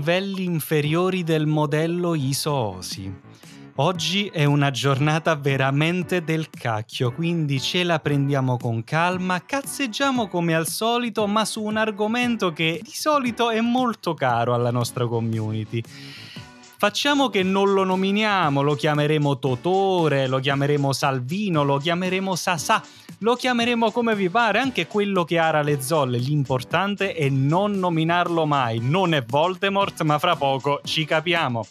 livelli inferiori del modello ISO OSI. Oggi è una giornata veramente del cacchio, quindi ce la prendiamo con calma, cazzeggiamo come al solito, ma su un argomento che di solito è molto caro alla nostra community. Facciamo che non lo nominiamo, lo chiameremo Totore, lo chiameremo Salvino, lo chiameremo Sasà, lo chiameremo come vi pare, anche quello che ara le zolle. L'importante è non nominarlo mai. Non è Voldemort, ma fra poco ci capiamo.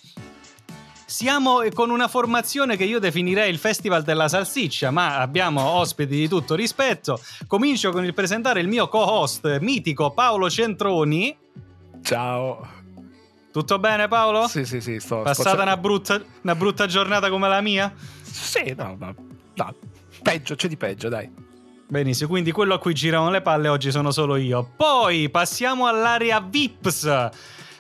Siamo con una formazione che io definirei il Festival della Salsiccia, ma abbiamo ospiti di tutto rispetto. Comincio con il presentare il mio co-host mitico Paolo Centroni. Ciao. Tutto bene Paolo? Sì, sì, sì, sto Passata una brutta, una brutta, giornata come la mia? Sì, no, no, no, peggio, c'è di peggio, dai. Benissimo, quindi quello a cui girano le palle oggi sono solo io. Poi passiamo all'area VIPS.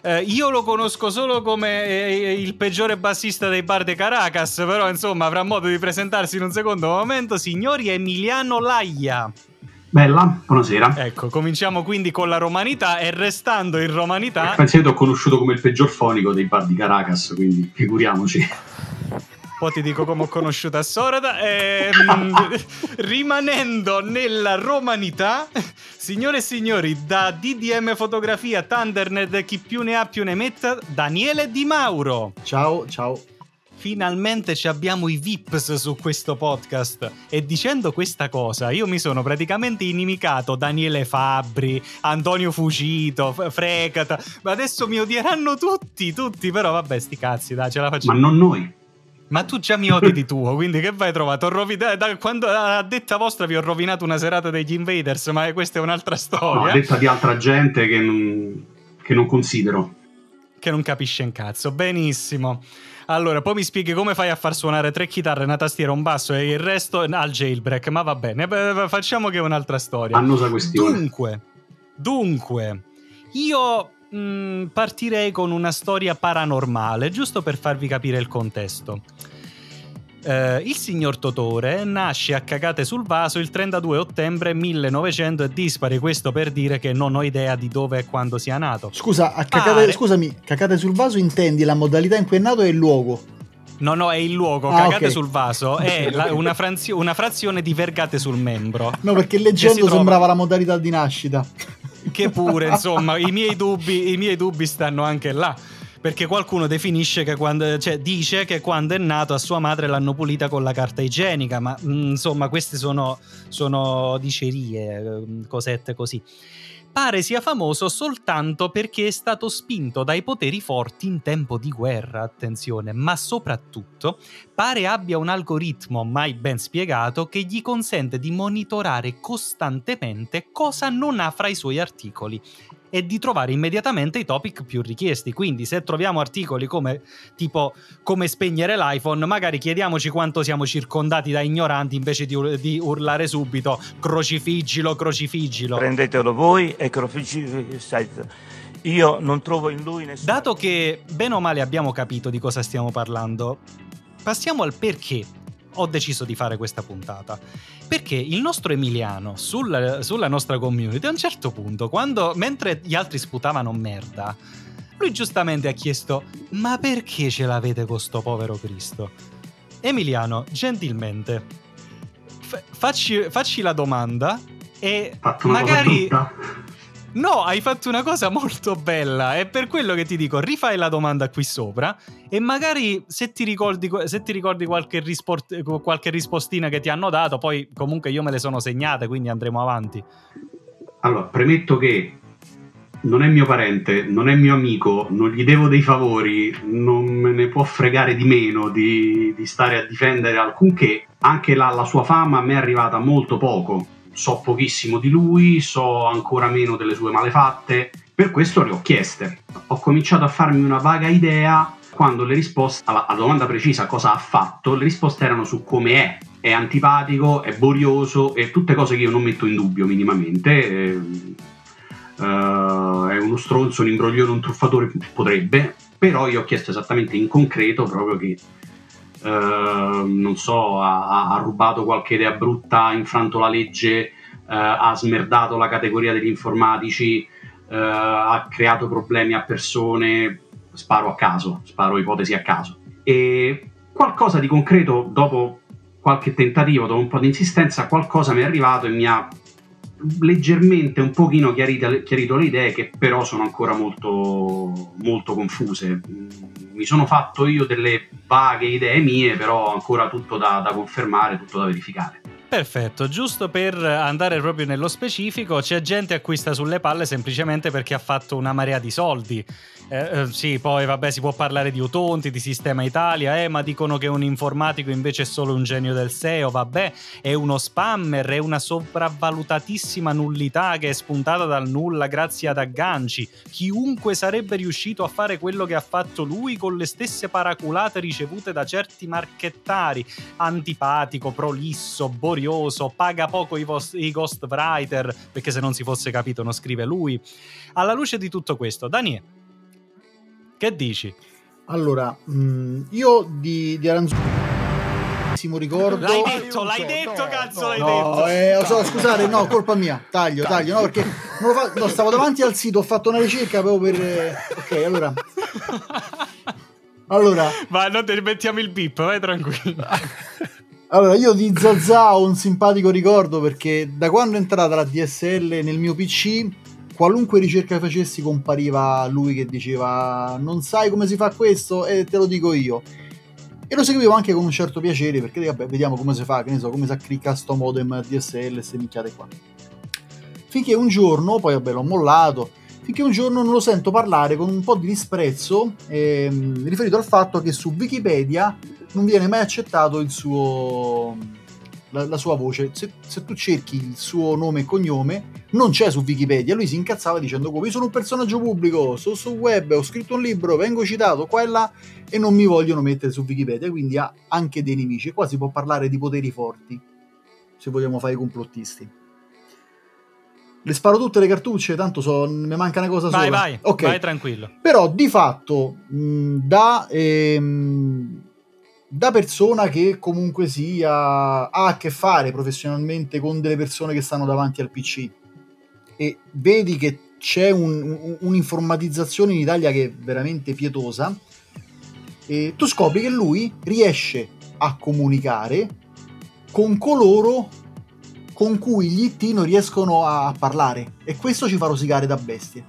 Eh, io lo conosco solo come eh, il peggiore bassista dei bar de Caracas, però insomma avrà modo di presentarsi in un secondo momento. Signori Emiliano Laia. Bella, buonasera. Ecco, cominciamo quindi con la romanità e restando in romanità... Ti ho conosciuto come il peggior fonico dei bar di Caracas, quindi figuriamoci. Poi ti dico come ho conosciuto a Sorada. Ehm, rimanendo nella romanità, signore e signori, da DDM Fotografia, Thundernet, chi più ne ha più ne metta, Daniele Di Mauro. Ciao, ciao finalmente ci abbiamo i VIPs su questo podcast. E dicendo questa cosa, io mi sono praticamente inimicato Daniele Fabbri, Antonio Fucito, Frecata. Ma adesso mi odieranno tutti, tutti. Però vabbè, sti cazzi, dai, ce la facciamo. Ma non noi. Ma tu già mi odi di tuo, quindi che vai trovato? Rovina- da, quando a detta vostra vi ho rovinato una serata degli Invaders, ma questa è un'altra storia. No, a detta di altra gente che non, che non considero. Che non capisce un cazzo. Benissimo. Allora, poi mi spieghi come fai a far suonare tre chitarre, una tastiera, un basso e il resto al jailbreak. Ma va bene, facciamo che è un'altra storia. Annosa questione. Dunque, dunque, io mh, mm, partirei con una storia paranormale, giusto per farvi capire il contesto. Uh, il signor Totore nasce a cagate sul vaso il 32 ottobre 1900 e dispari, questo per dire che non ho idea di dove e quando sia nato. Scusa, a cacate, Pare... scusami, cacate sul vaso intendi la modalità in cui è nato e il luogo? No, no, è il luogo. Ah, cagate okay. sul vaso è la, una, franzio, una, frazione di vergate sul membro. No, perché leggendo trova... sembrava la modalità di nascita. Che pure, insomma, i miei, dubbi, i miei dubbi stanno anche là perché qualcuno definisce che quando, cioè, dice che quando è nato a sua madre l'hanno pulita con la carta igienica, ma mm, insomma queste sono, sono dicerie, mm, cosette così. Pare sia famoso soltanto perché è stato spinto dai poteri forti in tempo di guerra, attenzione, ma soprattutto pare abbia un algoritmo mai ben spiegato che gli consente di monitorare costantemente cosa non ha fra i suoi articoli e di trovare immediatamente i topic più richiesti. Quindi, se troviamo articoli come tipo come spegnere l'iPhone, magari chiediamoci quanto siamo circondati da ignoranti invece di, di urlare subito crocifiggilo, crocifiggilo. Prendetelo voi e crocifiggilo. Io non trovo in lui nessuno. Dato che bene o male abbiamo capito di cosa stiamo parlando, passiamo al perché ho deciso di fare questa puntata. Perché il nostro Emiliano, sul, sulla nostra community, a un certo punto, quando, mentre gli altri sputavano merda, lui giustamente ha chiesto: Ma perché ce l'avete con sto povero Cristo? Emiliano, gentilmente, f- facci, facci la domanda e magari. No, hai fatto una cosa molto bella. È per quello che ti dico: rifai la domanda qui sopra. E magari se ti ricordi, se ti ricordi qualche, risport, qualche rispostina che ti hanno dato, poi comunque io me le sono segnate, quindi andremo avanti. Allora, premetto che non è mio parente, non è mio amico, non gli devo dei favori, non me ne può fregare di meno di, di stare a difendere alcunché. Anche la, la sua fama a me è arrivata molto poco so pochissimo di lui, so ancora meno delle sue malefatte, per questo le ho chieste. Ho cominciato a farmi una vaga idea quando le risposte alla, domanda precisa cosa ha fatto, le risposte erano su come è. È antipatico, è borioso e tutte cose che io non metto in dubbio minimamente. Uh, è uno stronzo, un imbroglione, un truffatore, potrebbe, però io ho chiesto esattamente in concreto proprio che non so, ha, ha, rubato qualche idea brutta, ha infranto la legge, uh, ha smerdato la categoria degli informatici, eh, ha creato problemi a persone, sparo a caso, sparo ipotesi a caso. E qualcosa di concreto, dopo qualche tentativo, dopo un po' di insistenza, qualcosa mi è arrivato e mi ha leggermente un pochino chiarito, chiarito le idee che però sono ancora molto, molto confuse. Mi sono fatto io delle vaghe idee mie, però ancora tutto da, da confermare, tutto da verificare. Perfetto, giusto per andare proprio nello specifico, c'è gente a cui sta sulle palle semplicemente perché ha fatto una marea di soldi. Eh, eh, sì, poi vabbè, si può parlare di Utonti, di Sistema Italia, eh, ma dicono che un informatico invece è solo un genio del SEO, vabbè, è uno spammer, è una sopravvalutatissima nullità che è spuntata dal nulla grazie ad agganci. Chiunque sarebbe riuscito a fare quello che ha fatto lui con le stesse paraculate ricevute da certi marchettari. Antipatico, prolisso, borioso laborioso, paga poco i, vos- i ghostwriter, perché se non si fosse capito non scrive lui. Alla luce di tutto questo, Daniele, che dici? Allora, mh, io di, di Aranzuolo ricordo. L'hai detto, l'hai detto, no, cazzo, no, l'hai detto. Eh, so, scusate, no, colpa mia. Taglio, taglio, no, perché non fa... no, stavo davanti al sito, ho fatto una ricerca proprio per. Ok, allora. Allora. Ma non ti mettiamo il bip, vai tranquillo. Allora, io di Zazà ho un simpatico ricordo perché da quando è entrata la DSL nel mio PC, qualunque ricerca facessi compariva lui che diceva non sai come si fa questo e te lo dico io. E lo seguivo anche con un certo piacere perché vabbè, vediamo come si fa, che ne so, come si acclicca sto modem DSL e se nicchiate qua. Finché un giorno, poi vabbè l'ho mollato, finché un giorno non lo sento parlare con un po' di disprezzo ehm, riferito al fatto che su Wikipedia non viene mai accettato il suo, la, la sua voce. Se, se, tu cerchi il suo nome e cognome, non c'è su Wikipedia. Lui si incazzava dicendo: Come io sono un personaggio pubblico, sono sul web, ho scritto un libro, vengo citato qua e là e non mi vogliono mettere su Wikipedia. Quindi ha anche dei nemici. Qua si può parlare di poteri forti, se vogliamo fare i complottisti. Le sparo tutte le cartucce, tanto so, mi manca una cosa vai, sola. Vai, okay. vai tranquillo. Però di fatto, mh, da, ehm, da persona che comunque sia ha a che fare professionalmente con delle persone che stanno davanti al PC e vedi che c'è un, un, un'informatizzazione in Italia che è veramente pietosa e tu scopri che lui riesce a comunicare con coloro con cui gli IT non riescono a parlare e questo ci fa rosicare da bestie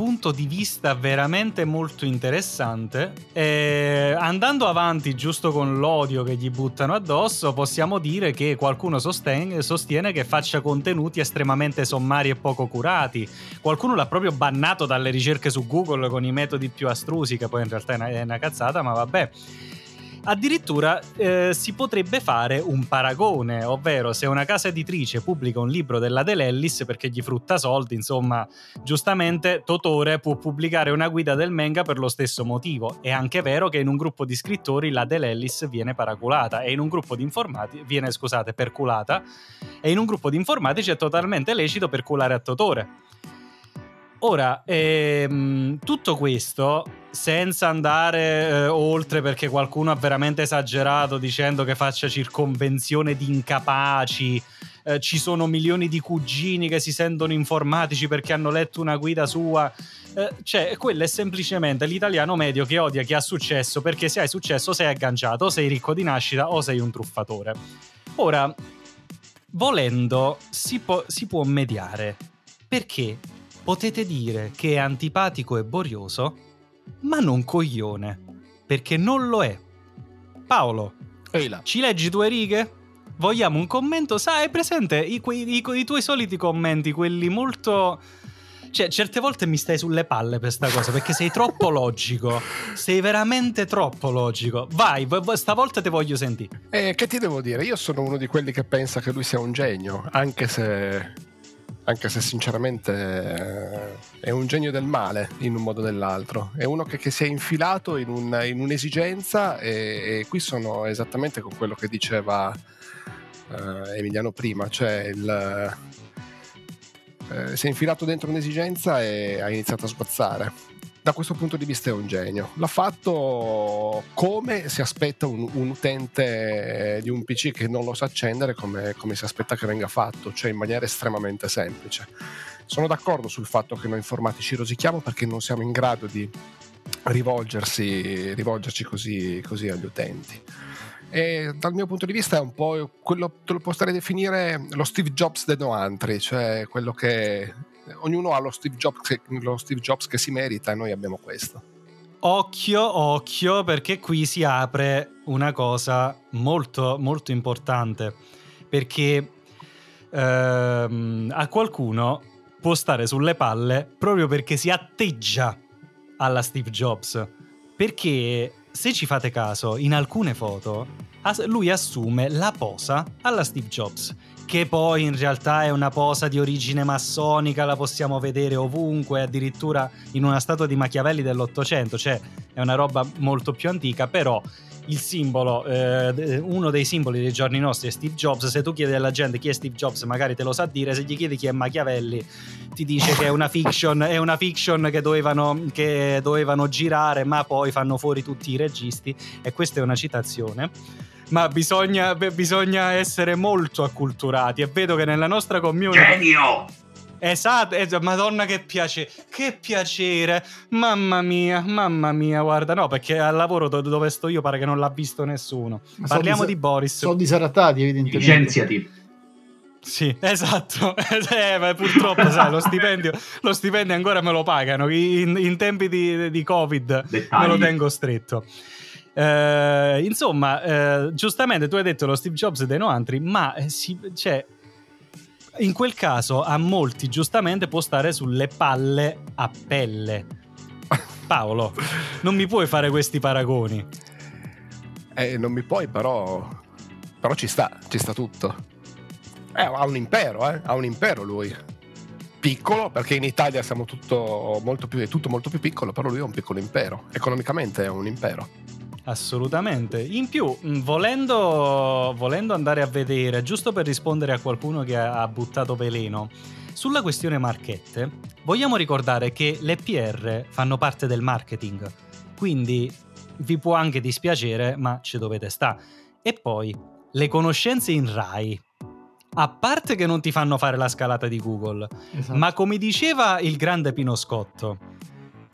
punto di vista veramente molto interessante. E andando avanti giusto con l'odio che gli buttano addosso, possiamo dire che qualcuno sostiene, sostiene che faccia contenuti estremamente sommari e poco curati. Qualcuno l'ha proprio bannato dalle ricerche su Google con i metodi più astrusi, che poi in realtà è una, è una cazzata, ma vabbè. Addirittura eh, si potrebbe fare un paragone, ovvero se una casa editrice pubblica un libro della Delellis perché gli frutta soldi, insomma, giustamente Totore può pubblicare una guida del manga per lo stesso motivo. È anche vero che in un gruppo di scrittori la Delellis viene paraculata e in un gruppo di informatici viene, scusate, perculata e in un gruppo di informatici è totalmente lecito perculare a Totore. Ora, ehm, tutto questo senza andare eh, oltre perché qualcuno ha veramente esagerato dicendo che faccia circonvenzione di incapaci, eh, ci sono milioni di cugini che si sentono informatici perché hanno letto una guida sua. Eh, cioè, quello è semplicemente l'italiano medio che odia chi ha successo perché se hai successo sei agganciato, o sei ricco di nascita o sei un truffatore. Ora, volendo, si, po- si può mediare. Perché? potete dire che è antipatico e borioso, ma non coglione, perché non lo è. Paolo, ci leggi due righe? Vogliamo un commento? Sai, è presente i, i, i, i tuoi soliti commenti, quelli molto... Cioè, certe volte mi stai sulle palle per sta cosa perché sei troppo logico. Sei veramente troppo logico. Vai, stavolta ti voglio sentire. Eh, che ti devo dire? Io sono uno di quelli che pensa che lui sia un genio, anche se anche se sinceramente eh, è un genio del male in un modo o nell'altro. È uno che, che si è infilato in, un, in un'esigenza e, e, qui sono esattamente con quello che diceva eh, Emiliano prima, cioè il, eh, si è infilato dentro un'esigenza e ha iniziato a sguazzare da questo punto di vista è un genio. L'ha fatto come si aspetta un, un utente di un PC che non lo sa accendere, come, come, si aspetta che venga fatto, cioè in maniera estremamente semplice. sono d'accordo sul fatto che noi informatici rosichiamo perché non siamo in grado di rivolgersi, rivolgerci così, così agli utenti. E dal mio punto di vista è un po' quello, te lo potrei definire lo Steve Jobs dei no altri, cioè quello che ognuno ha lo Steve, Jobs lo Steve Jobs che si merita e noi abbiamo questo. Occhio, occhio, perché qui si apre una cosa molto, molto importante. Perché ehm, a qualcuno può stare sulle palle proprio perché si atteggia alla Steve Jobs. Perché se ci fate caso, in alcune foto lui assume la posa alla Steve Jobs, che poi in realtà è una posa di origine massonica, la possiamo vedere ovunque, addirittura in una statua di Machiavelli dell'Ottocento, cioè è una roba molto più antica, però il simbolo, eh, uno dei simboli dei giorni nostri è Steve Jobs. Se tu chiedi alla gente chi è Steve Jobs, magari te lo sa dire. Se gli chiedi chi è Machiavelli, ti dice che è una fiction, è una fiction che, dovevano, che dovevano girare, ma poi fanno fuori tutti i registi. E questa è una citazione ma bisogna, bisogna, essere molto acculturati e vedo che nella nostra community genio Esatto, esatto, madonna che piacere, che piacere, mamma mia, mamma mia, guarda, no, perché al lavoro dove sto io pare che non l'ha visto nessuno. Ma Parliamo di Boris. Sono disarattati, evidentemente. Licenziati. Sì, esatto. eh, purtroppo, sai, lo stipendio, lo stipendio ancora me lo pagano. In, in tempi di, di Covid Dettagli. me lo tengo stretto. Eh, insomma, eh, giustamente tu hai detto lo Steve Jobs dei Noantri, ma eh, si, cioè, in quel caso a molti giustamente può stare sulle palle a pelle. Paolo, non mi puoi fare questi paragoni. Eh, non mi puoi, però. Però ci sta, ci sta tutto. Eh, ha un impero, eh? Ha un impero lui. Piccolo, perché in Italia siamo tutto molto più, è tutto molto più piccolo, però lui ha un piccolo impero. Economicamente è un impero. Assolutamente. In più, mm, volendo, volendo, andare a vedere, giusto per rispondere a qualcuno che ha, buttato veleno, sulla questione marchette, vogliamo ricordare che le PR fanno parte del marketing. Quindi vi può anche dispiacere, ma ci dovete sta. E poi, le conoscenze in RAI. A parte che non ti fanno fare la scalata di Google, esatto. ma come diceva il grande Pino Scotto,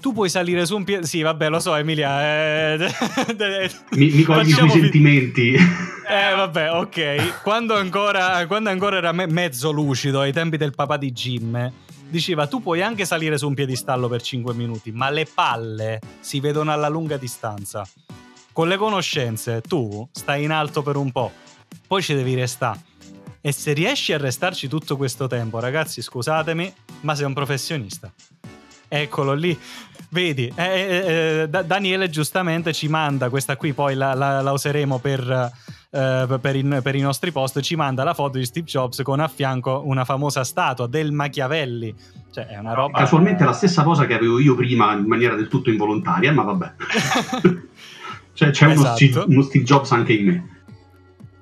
tu puoi salire su un piede. Sì, vabbè, lo so, Emilia. Eh... mi, mi cogli sui fi... sentimenti. Eh, vabbè, ok. Quando ancora, quando ancora era me- mezzo lucido, ai tempi del papà di Jim, diceva: Tu puoi anche salire su un piedistallo per 5 minuti, ma le palle si vedono alla lunga distanza. Con le conoscenze, tu stai in alto per un po', poi ci devi restare. E se riesci a restarci tutto questo tempo, ragazzi, scusatemi, ma sei un professionista. Eccolo lì. Vedi, eh, eh, eh Daniele giustamente ci manda questa qui, poi la, la, la useremo per, eh, per, in, per, i nostri post. Ci manda la foto di Steve Jobs con a fianco una famosa statua del Machiavelli. Cioè, è una roba. Casualmente la stessa cosa che avevo io prima in maniera del tutto involontaria, ma vabbè. cioè, c'è esatto. uno, Steve, uno Steve Jobs anche in me.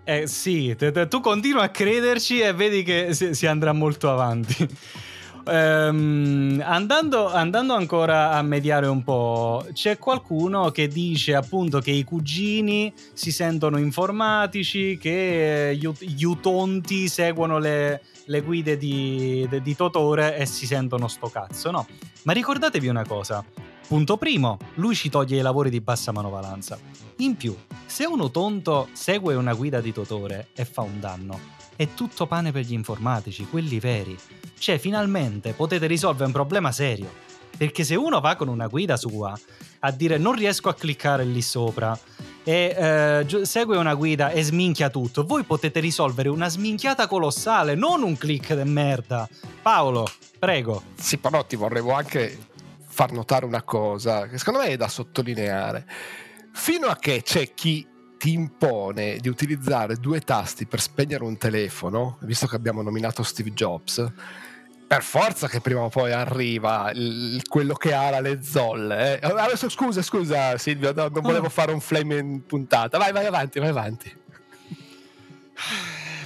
Eh sì, te, te, tu continua a crederci e vedi che si, si andrà molto avanti. Um, andando, andando, ancora a mediare un po', c'è qualcuno che dice appunto che i cugini si sentono informatici, che gli, gli utonti seguono le, le guide di, di, di, Totore e si sentono sto cazzo, no? Ma ricordatevi una cosa. Punto primo, lui ci toglie i lavori di bassa manovalanza. In più, se uno tonto segue una guida di Totore e fa un danno, è tutto pane per gli informatici, quelli veri. Cioè, finalmente potete risolvere un problema serio. Perché se uno va con una guida sua a dire non riesco a cliccare lì sopra e eh, segue una guida e sminchia tutto, voi potete risolvere una sminchiata colossale, non un click de merda. Paolo, prego. Sì, però ti vorrevo anche far notare una cosa che secondo me è da sottolineare. Fino a che c'è chi ti impone di utilizzare due tasti per spegnere un telefono, visto che abbiamo nominato Steve Jobs, per forza che prima o poi arriva il, quello che ha le zolle. Eh. Adesso scusa, scusa Silvio, no, non volevo fare un flame in puntata. Vai, vai avanti, vai avanti.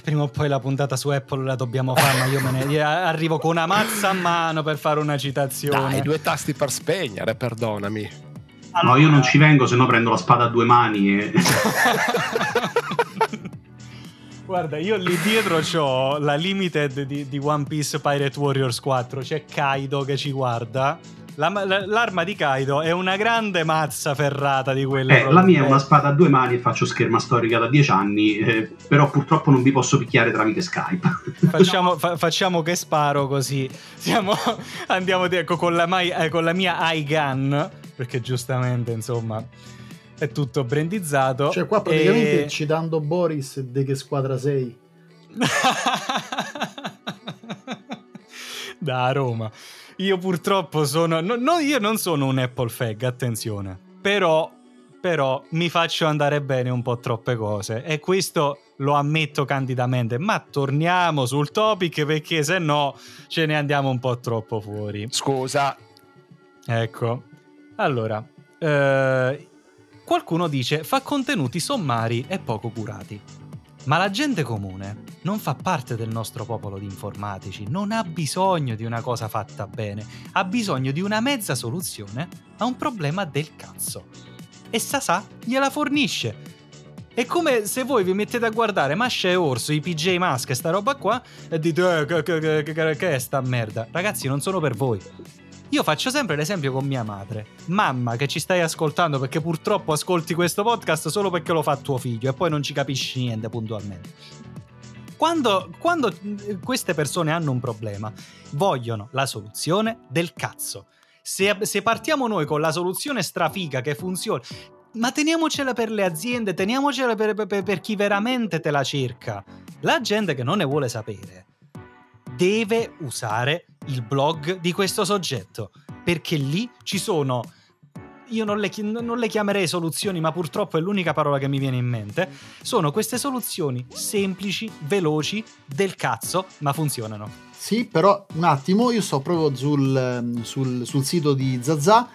Prima o poi la puntata su Apple la dobbiamo fare, ma io me ne arrivo con una mazza a mano per fare una citazione. Dai, due tasti per spegnere, perdonami. Allora... No, io non ci vengo, se no prendo la spada a due mani e... Guarda, io lì dietro ho la limited di, di One Piece Pirate Warriors 4. C'è Kaido che ci guarda. La- la- l'arma di Kaido è una grande mazza ferrata di quelle. Eh, la mia è una spada a due mani e faccio scherma storica da dieci anni, eh, però purtroppo non vi posso picchiare tramite Skype. Facciamo, fa- facciamo che sparo così. Siamo, andiamo di- ecco, con, la mai- eh, con la mia eye gun. Perché giustamente, insomma, è tutto brandizzato. Cioè, qua praticamente E- citando Boris de che squadra sei. da Roma. Io purtroppo sono. no- no, io non sono un Apple fag, attenzione. Però, però mi faccio andare bene un po' troppe cose. E questo lo ammetto candidamente. Ma torniamo sul topic perché se no ce ne andiamo un po' troppo fuori. Scusa, Ecco. Allora, eh, qualcuno dice fa contenuti sommari e poco curati. Ma la gente comune non fa parte del nostro popolo di informatici, non ha bisogno di una cosa fatta bene, ha bisogno di una mezza soluzione a un problema del cazzo. E Sasà gliela fornisce. È come se voi vi mettete a guardare Masha e Orso, i PJ Mask e sta roba qua e dite eh, che, che- che- che- è sta merda. Ragazzi, non sono per voi. Io faccio sempre l'esempio con mia madre. Mamma, che ci stai ascoltando perché purtroppo ascolti questo podcast solo perché lo fa tuo figlio e poi non ci capisci niente puntualmente. Quando, quando queste persone hanno un problema, vogliono la soluzione del cazzo. Se, se partiamo noi con la soluzione strafiga che funziona, ma teniamocela per le aziende, teniamocela per, per- per chi veramente te la cerca. La gente che non ne vuole sapere deve usare il blog di questo soggetto perché lì ci sono io non le, non le chiamerei soluzioni ma purtroppo è l'unica parola che mi viene in mente sono queste soluzioni semplici veloci del cazzo ma funzionano. Sì, però un attimo, io sto proprio sul, sul- sul sito di Zazà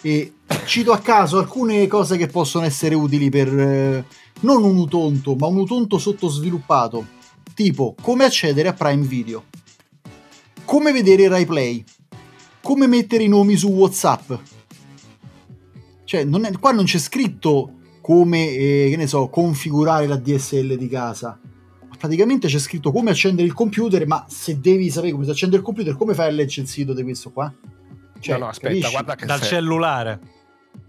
e cito a caso alcune cose che possono essere utili per eh, non un utonto, ma un utonto sottosviluppato, tipo come accedere a Prime Video, come vedere il replay, come mettere i nomi su WhatsApp. Cioè, non è- qua non c'è scritto come, eh, che ne so, configurare la DSL di casa praticamente c'è scritto come accendere il computer, ma se devi sapere come si accende il computer, come fai a leggere il sito di questo qua? Cioè, no, no, aspetta, capisci? guarda che, dal se, cellulare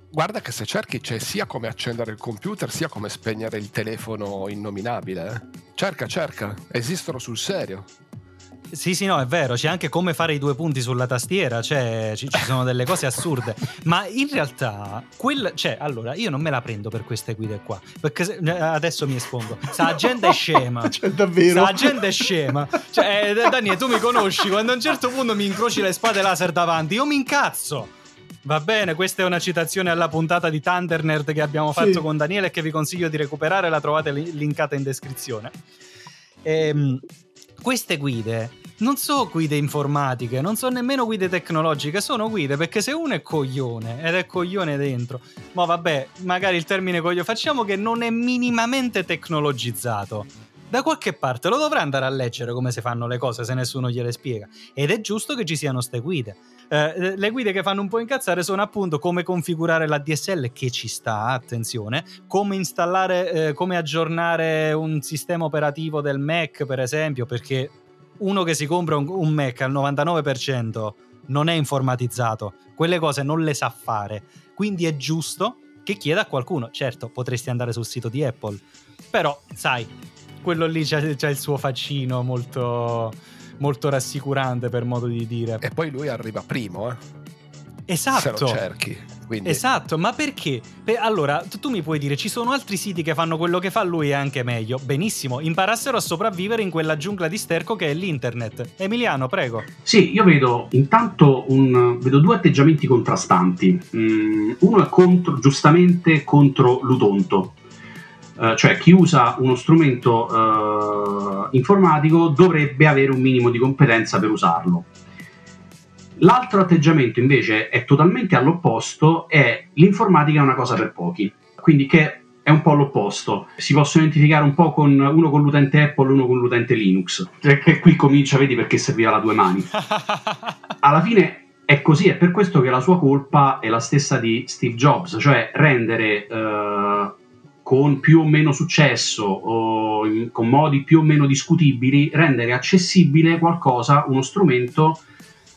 guarda che se cerchi c'è sia come accendere il computer sia come spegnere il telefono innominabile. eh. Cerca, cerca, esistono sul serio. Sì, sì, no, è vero, c'è anche come fare i due punti sulla tastiera, cioè ci, ci sono delle cose assurde, ma in realtà, quel, cioè, allora, io non me la prendo per queste guide qua, perché se- eh, adesso mi espongo, sa gente è scema, Cioè, davvero? sa gente è scema, cioè, eh, Daniele, tu mi conosci, quando a un certo punto mi incroci le spade laser davanti, io mi incazzo. Va bene, questa è una citazione alla puntata di Thunder Nerd che abbiamo fatto Sì. con Daniele e che vi consiglio di recuperare, la trovate li- linkata in descrizione. Ehm, queste guide non sono guide informatiche, non sono nemmeno guide tecnologiche, sono guide perché se uno è coglione ed è coglione dentro, ma vabbè, magari il termine coglione, facciamo che non è minimamente tecnologizzato. Da qualche parte lo dovrà andare a leggere come si fanno le cose se nessuno gliele spiega. Ed è giusto che ci siano ste guide. Eh, le guide che fanno un po' incazzare sono appunto come configurare la DSL, che ci sta, attenzione, come installare, eh, come aggiornare un sistema operativo del Mac, per esempio, perché uno che si compra un, un Mac al 99% non è informatizzato, quelle cose non le sa fare, quindi è giusto che chieda a qualcuno. Certo, potresti andare sul sito di Apple, però sai, quello lì c'ha, c'ha il suo faccino molto, molto rassicurante per modo di dire. E poi lui arriva primo, eh, se Esatto. lo cerchi. Quindi, Esatto, ma perché? Per- allora, tu, tu mi puoi dire, ci sono altri siti che fanno quello che fa lui e anche meglio. Benissimo, imparassero a sopravvivere in quella giungla di sterco che è l'internet. Emiliano, prego. Sì, io vedo intanto un, vedo due atteggiamenti contrastanti. Mm, uno è contro, giustamente contro l'utonto, Eh, cioè chi usa uno strumento eh, informatico dovrebbe avere un minimo di competenza per usarlo. L'altro atteggiamento invece è totalmente all'opposto, è l'informatica è una cosa per pochi, quindi che è un po' l'opposto. Si possono identificare un po' con uno con l'utente Apple e uno con l'utente Linux. Cioè che qui comincia, vedi perché serviva la due mani alla fine è così, è per questo che la sua colpa è la stessa di Steve Jobs, cioè rendere eh, con più o meno successo o in, con modi più o meno discutibili, rendere accessibile qualcosa, uno strumento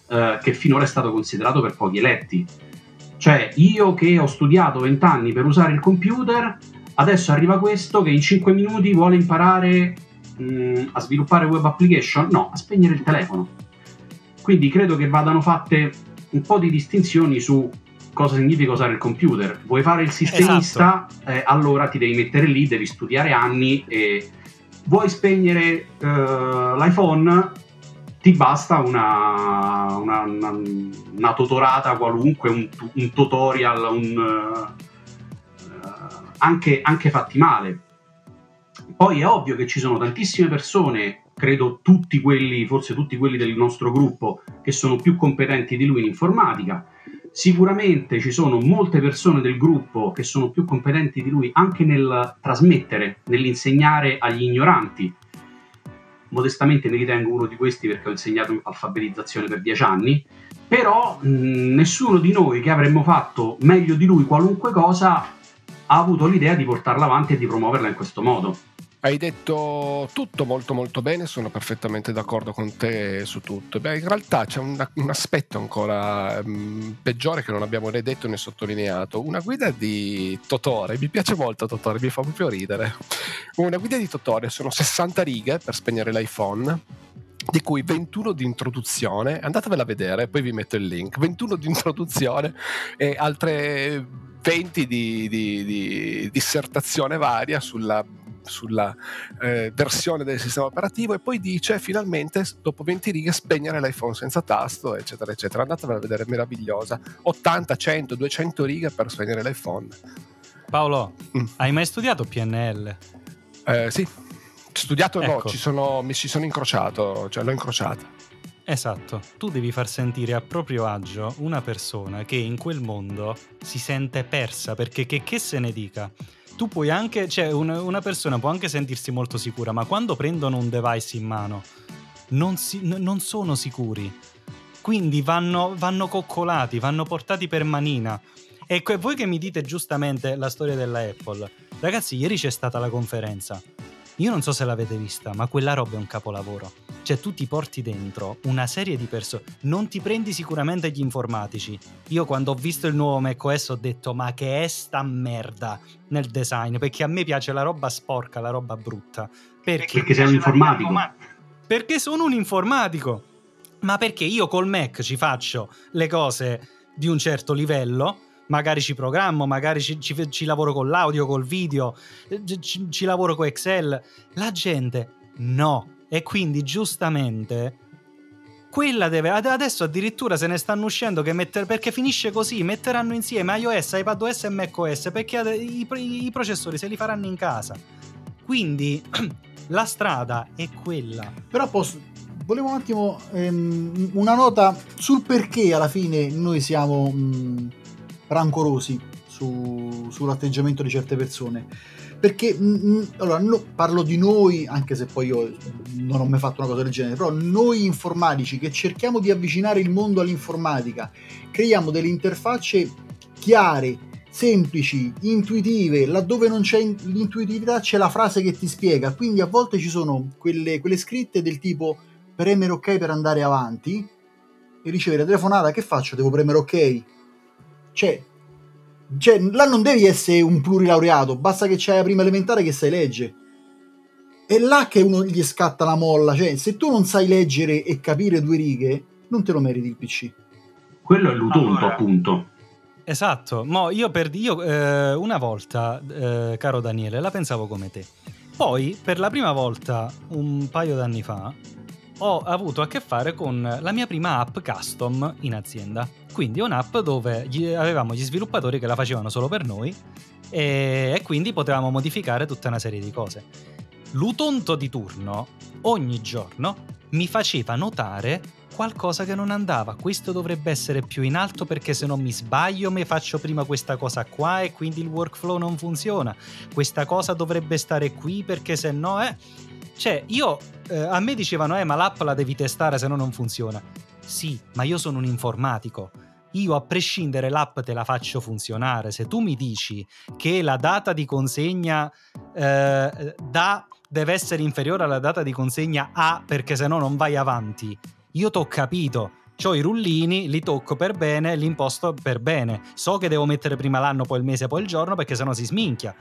eh, che finora è stato considerato per pochi eletti. Cioè, io che ho studiato vent'anni per usare il computer, adesso arriva questo che in 5 minuti vuole imparare mh, mm, a sviluppare web application? No, a spegnere il telefono. Quindi credo che vadano fatte un po' di distinzioni su cosa significa usare il computer. Vuoi fare il sistemista? Esatto. Eh, allora ti devi mettere lì, devi studiare anni e vuoi spegnere uh, l'iPhone? Ti basta una, una, una, una tutorata qualunque, un, un tutorial, un, uh, anche, anche fatti male. Poi è ovvio che ci sono tantissime persone credo tutti quelli, forse tutti quelli del nostro gruppo, che sono più competenti di lui in informatica. Sicuramente ci sono molte persone del gruppo che sono più competenti di lui anche nel trasmettere, nell'insegnare agli ignoranti. Modestamente ne ritengo uno di questi perché ho insegnato alfabetizzazione per dieci anni, però mh, nessuno di noi che avremmo fatto meglio di lui qualunque cosa ha avuto l'idea di portarla avanti e di promuoverla in questo modo. Hai detto tutto molto molto bene, sono perfettamente d'accordo con te su tutto. Beh, in realtà c'è un, un aspetto ancora um, peggiore che non abbiamo né detto né sottolineato. Una guida di Totore, mi piace molto Totore, mi fa proprio ridere. Una guida di Totore sono 60 righe per spegnere l'iPhone di cui 21 di introduzione, andatevela a vedere, poi vi metto il link, 21 di introduzione e altre 20 di, di, di dissertazione varia sulla sulla eh, versione del sistema operativo e poi dice finalmente dopo 20 righe spegnere l'iPhone senza tasto eccetera eccetera. Andatevela a vedere è meravigliosa. 80, 100, 200 righe per spegnere l'iPhone. Paolo mm. hai mai studiato PNL? Eh, sì. Studiato ecco. no ci sono, mi ci sono incrociato cioè l'ho incrociata. Esatto, tu devi far sentire a proprio agio una persona che in quel mondo si sente persa perché che, che se ne dica tu puoi anche, cioè una, una, persona può anche sentirsi molto sicura, ma quando prendono un device in mano non, si, n- non sono sicuri. Quindi vanno, vanno, coccolati, vanno portati per manina. E voi che mi dite giustamente la storia della Apple, ragazzi, ieri c'è stata la conferenza. Io non so se l'avete vista, ma quella roba è un capolavoro. Cioè tu ti porti dentro una serie di persone, non ti prendi sicuramente gli informatici. Io quando ho visto il nuovo macOS ho detto ma che è sta merda nel design, perché a me piace la roba sporca, la roba brutta. Perché, perché sei un informatico. Perché sono un informatico. Ma perché io col Mac ci faccio le cose di un certo livello magari ci programmo, magari ci, ci, ci lavoro con l'audio, col video, eh, ci, ci lavoro con Excel. La gente no. E quindi giustamente quella deve adesso addirittura se ne stanno uscendo metter, perché finisce così metteranno insieme iOS, iPadOS e macOS perché i, i, i processori se li faranno in casa quindi la strada è quella però posso volevo un attimo ehm, una nota sul perché alla fine noi siamo mh, rancorosi su, sull'atteggiamento di certe persone. Perché mh, mm, mm, allora no, parlo di noi, anche se poi io non ho mai fatto una cosa del genere, però noi informatici che cerchiamo di avvicinare il mondo all'informatica, creiamo delle interfacce chiare, semplici, intuitive, laddove non c'è l'intuitività c'è la frase che ti spiega, quindi a volte ci sono quelle, quelle scritte del tipo premere ok per andare avanti e ricevere telefonata, che faccio? Devo premere ok? Cioè, cioè, là non devi essere un plurilaureato, basta che c'hai la prima elementare che sai leggere. È là che uno gli scatta la molla, cioè se tu non sai leggere e capire due righe, non te lo meriti il PC. Quello è l'utonto, allora, appunto. Esatto, Mo io, per, io eh, una volta, eh, caro Daniele, la pensavo come te. Poi, per la prima volta, un paio d'anni fa, ho avuto a che fare con la mia prima app custom in azienda. Quindi un'app dove gli, avevamo gli sviluppatori che la facevano solo per noi e, e quindi potevamo modificare tutta una serie di cose. L'utonto di turno ogni giorno mi faceva notare qualcosa che non andava. Questo dovrebbe essere più in alto perché se non mi sbaglio mi faccio prima questa cosa qua e quindi il workflow non funziona. Questa cosa dovrebbe stare qui perché se no è... Cioè, io eh, a me dicevano, eh, ma l'app la devi testare se no non funziona. Sì, ma io sono un informatico. io a prescindere l'app te la faccio funzionare. Se tu mi dici che la data di consegna eh, da deve essere inferiore alla data di consegna A perché se no non vai avanti, io t'ho capito. Ho i rullini, li tocco per bene, li imposto per bene. So che devo mettere prima l'anno, poi il mese, poi il giorno perché sennò si sminchia.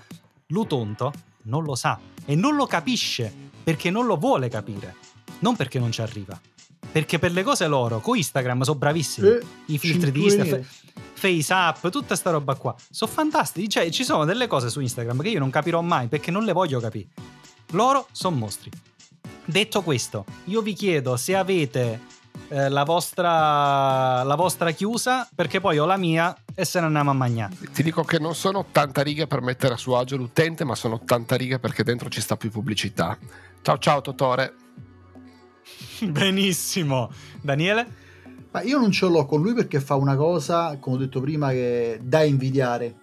Lutonto non lo sa e non lo capisce perché non lo vuole capire, non perché non ci arriva. Perché per le cose loro, con Instagram sono bravissimi. Eh, I filtri di Instagram, Face Up, tutta sta roba qua. Sono fantastici. Cioè, ci sono delle cose su Instagram che io non capirò mai perché non le voglio capire. Loro sono mostri. Detto questo, io vi chiedo se avete eh, la, vostra, la vostra chiusa, perché poi ho la mia e se ne andiamo a mangiare. Ti dico che non sono 80 righe per mettere a suo agio l'utente, ma sono 80 righe perché dentro ci sta più pubblicità. Ciao ciao Totore. Benissimo. Daniele? Ma io non ce l'ho con lui perché fa una cosa, come ho detto prima, che da invidiare.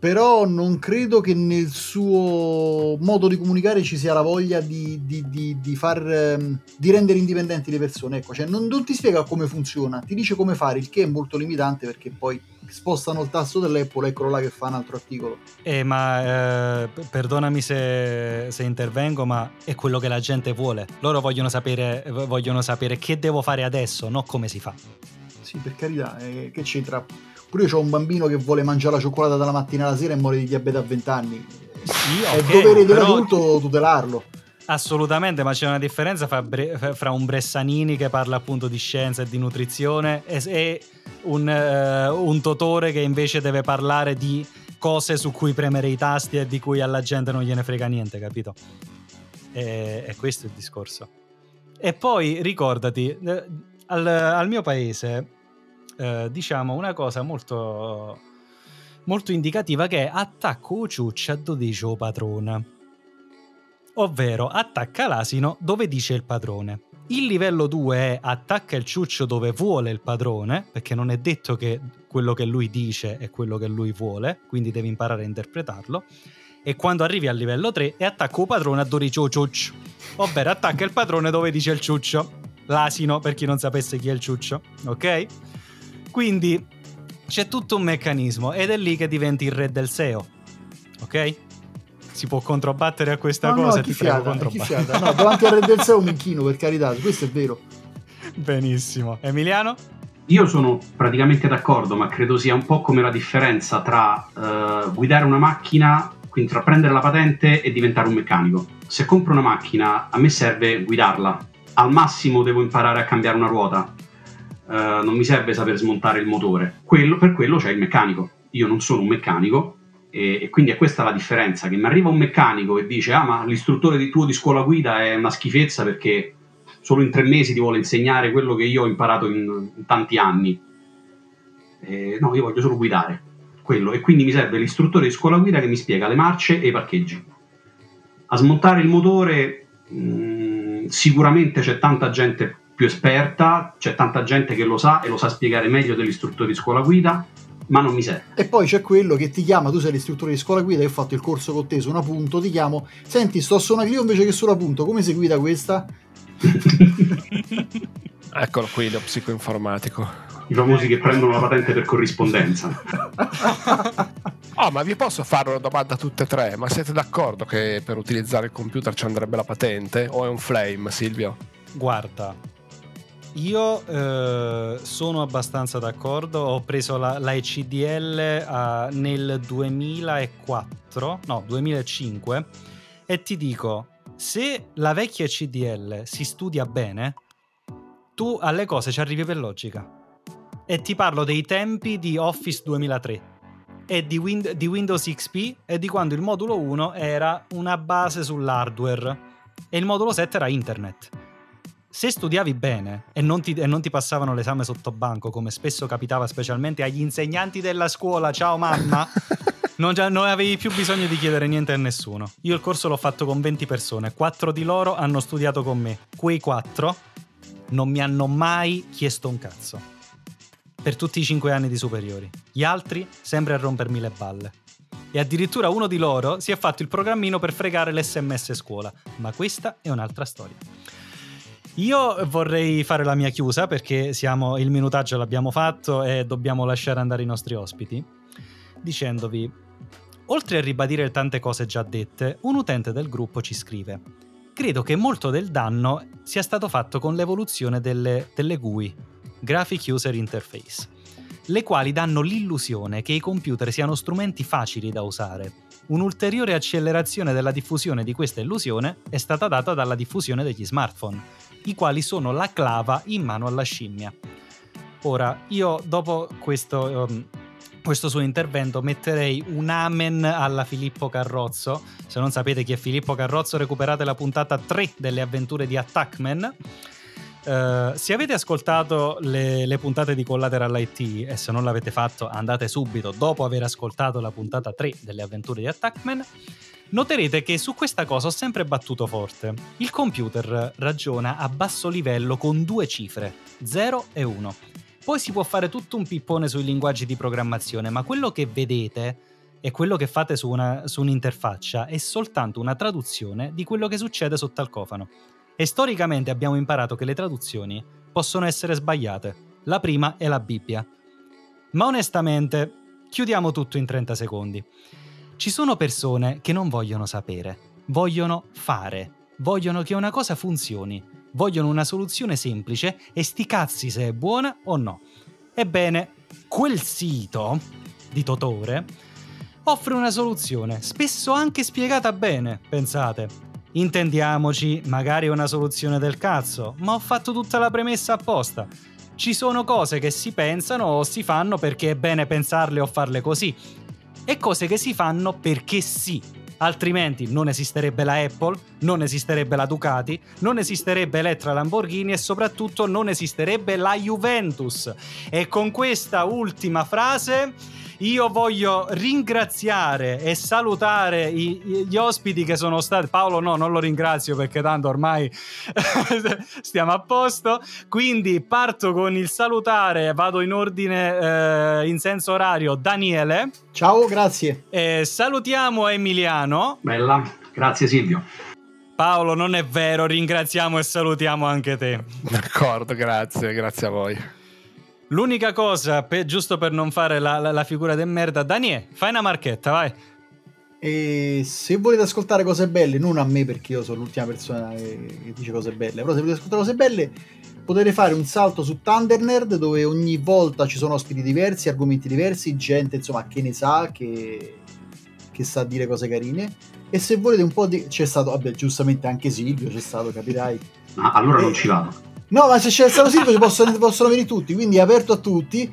Però non credo che nel suo modo di comunicare ci sia la voglia di, di- di- di far, ehm, di rendere indipendenti le persone. Ecco, cioè non, non ti spiega come funziona, ti dice come fare, il che è molto limitante perché poi spostano il tasto dell'Apple, eccolo là che fa un altro articolo. Eh, ma eh, perdonami se, se intervengo, ma è quello che la gente vuole. Loro vogliono sapere, vogliono sapere che devo fare adesso, non come si fa. Sì, per carità, eh, che c'entra? Pure io ho un bambino che vuole mangiare la cioccolata dalla mattina alla sera e muore di diabete a 20 anni. Sì, è ok, dovere però- dell'adulto tutelarlo. Assolutamente, ma c'è una differenza fra, Bre- fra un Bressanini che parla appunto di scienza e di nutrizione e, e un, eh, un Totore che invece deve parlare di cose su cui premere i tasti e di cui alla gente non gliene frega niente, capito? E, e questo è il discorso. E poi ricordati, eh, al, al mio paese eh, diciamo una cosa molto, molto indicativa che è attacco ciuccia dove dice o padrone ovvero attacca l'asino dove dice il padrone. Il livello 2 è attacca il ciuccio dove vuole il padrone, perché non è detto che quello che lui dice è quello che lui vuole, quindi devi imparare a interpretarlo. E quando arrivi al livello 3 è attacco il padrone a dove dice ciuccio, ovvero attacca il padrone dove dice il ciuccio, l'asino per chi non sapesse chi è il ciuccio, ok? Quindi c'è tutto un meccanismo ed è lì che diventi il re del SEO, ok? Si può controbattere a questa No, no, cosa, chi ti fiata, controbattere. No, davanti al Red del Seo un inchino, per carità, questo è vero. Benissimo. Emiliano? Io sono praticamente d'accordo, ma credo sia un po' come la differenza tra eh, guidare una macchina, quindi tra prendere la patente e diventare un meccanico. Se compro una macchina, a me serve guidarla. Al massimo devo imparare a cambiare una ruota. Eh, non mi serve saper smontare il motore. Quello- per quello c'è il meccanico. Io non sono un meccanico e, e quindi è questa la differenza. Che mi arriva un meccanico e dice: Ah, ma l'istruttore di tuo di scuola guida è una schifezza perché solo in tre mesi ti vuole insegnare quello che io ho imparato in, in tanti anni. Eh, no, io voglio solo guidare quello e quindi mi serve l'istruttore di scuola guida che mi spiega le marce e i parcheggi. A smontare il motore mh, sicuramente c'è tanta gente più esperta, c'è tanta gente che lo sa e lo sa spiegare meglio dell'istruttore di scuola guida, ma non mi serve. E poi c'è quello che ti chiama, tu sei l'istruttore di scuola guida, io ho fatto il corso con te su una punto, ti chiamo, senti, sto su una Clio invece che sulla punto, come si guida questa? Eccolo qui, lo psicoinformatico. I famosi che prendono la patente per corrispondenza. Oh, ma vi posso fare una domanda a tutte e tre? Ma siete d'accordo che per utilizzare il computer ci andrebbe la patente? O è un flame, Silvio? Guarda, io eh, sono abbastanza d'accordo. Ho preso la, la ECDL a- nel 2004, no, 2005, e ti dico, se la vecchia ECDL si studia bene, tu alle cose ci arrivi per logica. E ti parlo dei tempi di Office 2003 e di, Win- di Windows XP e di quando il modulo 1 era una base sull'hardware e il modulo 7 era internet. Se studiavi bene e non ti, e non ti passavano l'esame sotto banco, come spesso capitava specialmente agli insegnanti della scuola, ciao mamma, non, non avevi più bisogno di chiedere niente a nessuno. Io il corso l'ho fatto con 20 persone, 4 di loro hanno studiato con me. Quei 4 non mi hanno mai chiesto un cazzo. Per tutti i 5 anni di superiori. Gli altri sempre a rompermi le balle. E addirittura uno di loro si è fatto il programmino per fregare l'SMS scuola. Ma questa è un'altra storia. Io vorrei fare la mia chiusa perché siamo, il minutaggio l'abbiamo fatto e dobbiamo lasciare andare i nostri ospiti, dicendovi, oltre a ribadire tante cose già dette, un utente del gruppo ci scrive, credo che molto del danno sia stato fatto con l'evoluzione delle, delle GUI, Graphic User Interface, le quali danno l'illusione che i computer siano strumenti facili da usare. Un'ulteriore accelerazione della diffusione di questa illusione è stata data dalla diffusione degli smartphone, i quali sono la clava in mano alla scimmia. Ora, io dopo questo, um, questo suo intervento metterei un amen alla Filippo Carrozzo. Se non sapete chi è Filippo Carrozzo, recuperate la puntata 3 delle avventure di Attackman. Uh, se avete ascoltato le, le, puntate di Collateral IT e se non l'avete fatto andate subito dopo aver ascoltato la puntata 3 delle avventure di Attackman noterete che su questa cosa ho sempre battuto forte. Il computer ragiona a basso livello con due cifre, 0 e 1. Poi si può fare tutto un pippone sui linguaggi di programmazione, ma quello che vedete e quello che fate su, una, su un'interfaccia è soltanto una traduzione di quello che succede sotto al cofano. E storicamente abbiamo imparato che le traduzioni possono essere sbagliate. La prima è la Bibbia. Ma onestamente, chiudiamo tutto in 30 secondi. Ci sono persone che non vogliono sapere, vogliono fare, vogliono che una cosa funzioni, vogliono una soluzione semplice e sti cazzi se è buona o no. Ebbene, quel sito di Totore offre una soluzione, spesso anche spiegata bene, pensate. Intendiamoci, magari è una soluzione del cazzo, ma ho fatto tutta la premessa apposta. Ci sono cose che si pensano o si fanno perché è bene pensarle o farle così, e cose che si fanno perché sì. Altrimenti non esisterebbe la Apple, non esisterebbe la Ducati, non esisterebbe Elettra Lamborghini e soprattutto non esisterebbe la Juventus. E con questa ultima frase io voglio ringraziare e salutare i, gli ospiti che sono stati. Paolo, no, non lo ringrazio perché tanto ormai stiamo a posto. Quindi parto con il salutare, vado in ordine eh, in senso orario. Daniele. Ciao, grazie. E salutiamo Emiliano. Bella, grazie Silvio. Paolo, non è vero, ringraziamo e salutiamo anche te. D'accordo, grazie, grazie a voi. L'unica cosa, per, giusto per non fare la, la, la figura del merda, Daniele, fai una marchetta, vai. E se volete ascoltare cose belle, non a me perché io sono l'ultima persona che dice cose belle, però se volete ascoltare cose belle potete fare un salto su Thundernerd dove ogni volta ci sono ospiti diversi, argomenti diversi, gente insomma che ne sa, che, che sa dire cose carine. E se volete un po' di... c'è stato, vabbè giustamente anche Silvio c'è stato, capirai. Ah, allora e... non ci vado. No, ma se c'è il stato Silvio possono, possono venire tutti, quindi è aperto a tutti.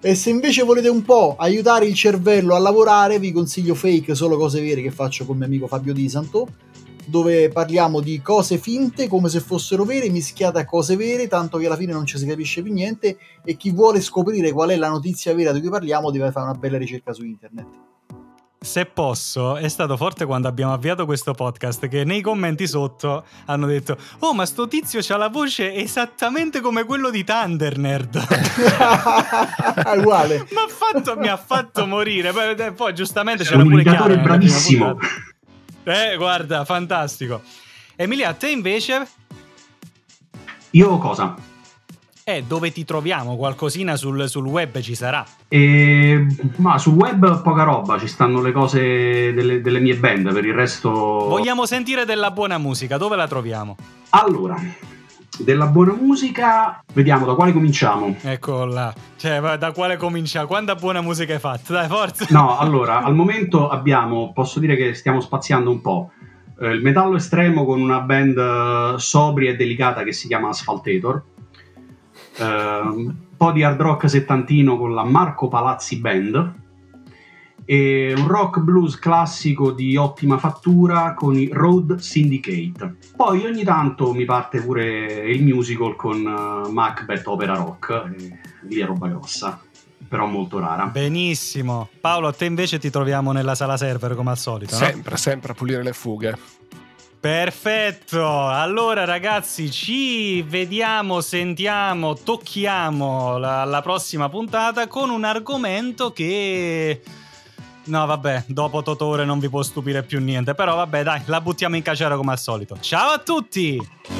e se invece volete un po' aiutare il cervello a lavorare, vi consiglio Fake, solo cose vere che faccio con mio amico Fabio Di Santo, dove parliamo di cose finte come se fossero vere, mischiate a cose vere, tanto che alla fine non ci si capisce più niente e chi vuole scoprire qual è la notizia vera di cui parliamo deve fare una bella ricerca su internet. Se posso, è stato forte quando abbiamo avviato questo podcast che nei commenti sotto hanno detto Oh ma sto tizio ha la voce esattamente come quello di Thunder Nerd Uguale fatto, Mi ha fatto morire. Poi, eh, poi giustamente c'era pure Chiara bravissimo. Eh guarda, fantastico. Emilia, a te invece? Io cosa? Eh, dove ti troviamo? Qualcosina sul, sul web ci sarà? E, ma sul web poca roba, ci stanno le cose delle, delle, mie band, per il resto... Vogliamo sentire della buona musica, dove la troviamo? Allora, della buona musica, vediamo da quale cominciamo. Ecco là, cioè da quale cominciamo? Quanta buona musica hai fatto? Dai, forza! No, allora, al momento abbiamo, posso dire che stiamo spaziando un po'. Eh, il metallo estremo con una band eh, sobria e delicata che si chiama Asphaltator un po' di hard rock settantino con la Marco Palazzi Band e un rock blues classico di ottima fattura con i Road Syndicate. Poi ogni tanto mi parte pure il musical con uh, Macbeth Opera Rock, e lì è roba grossa, però molto rara. Benissimo. Paolo, a te invece ti troviamo nella sala server come al solito. Sempre, no? sempre a pulire le fughe. Perfetto, allora ragazzi ci vediamo, sentiamo, tocchiamo la, la prossima puntata con un argomento che No, vabbè, dopo Totore non vi può stupire più niente. Però vabbè, dai, la buttiamo in cacera come al solito. Ciao a tutti!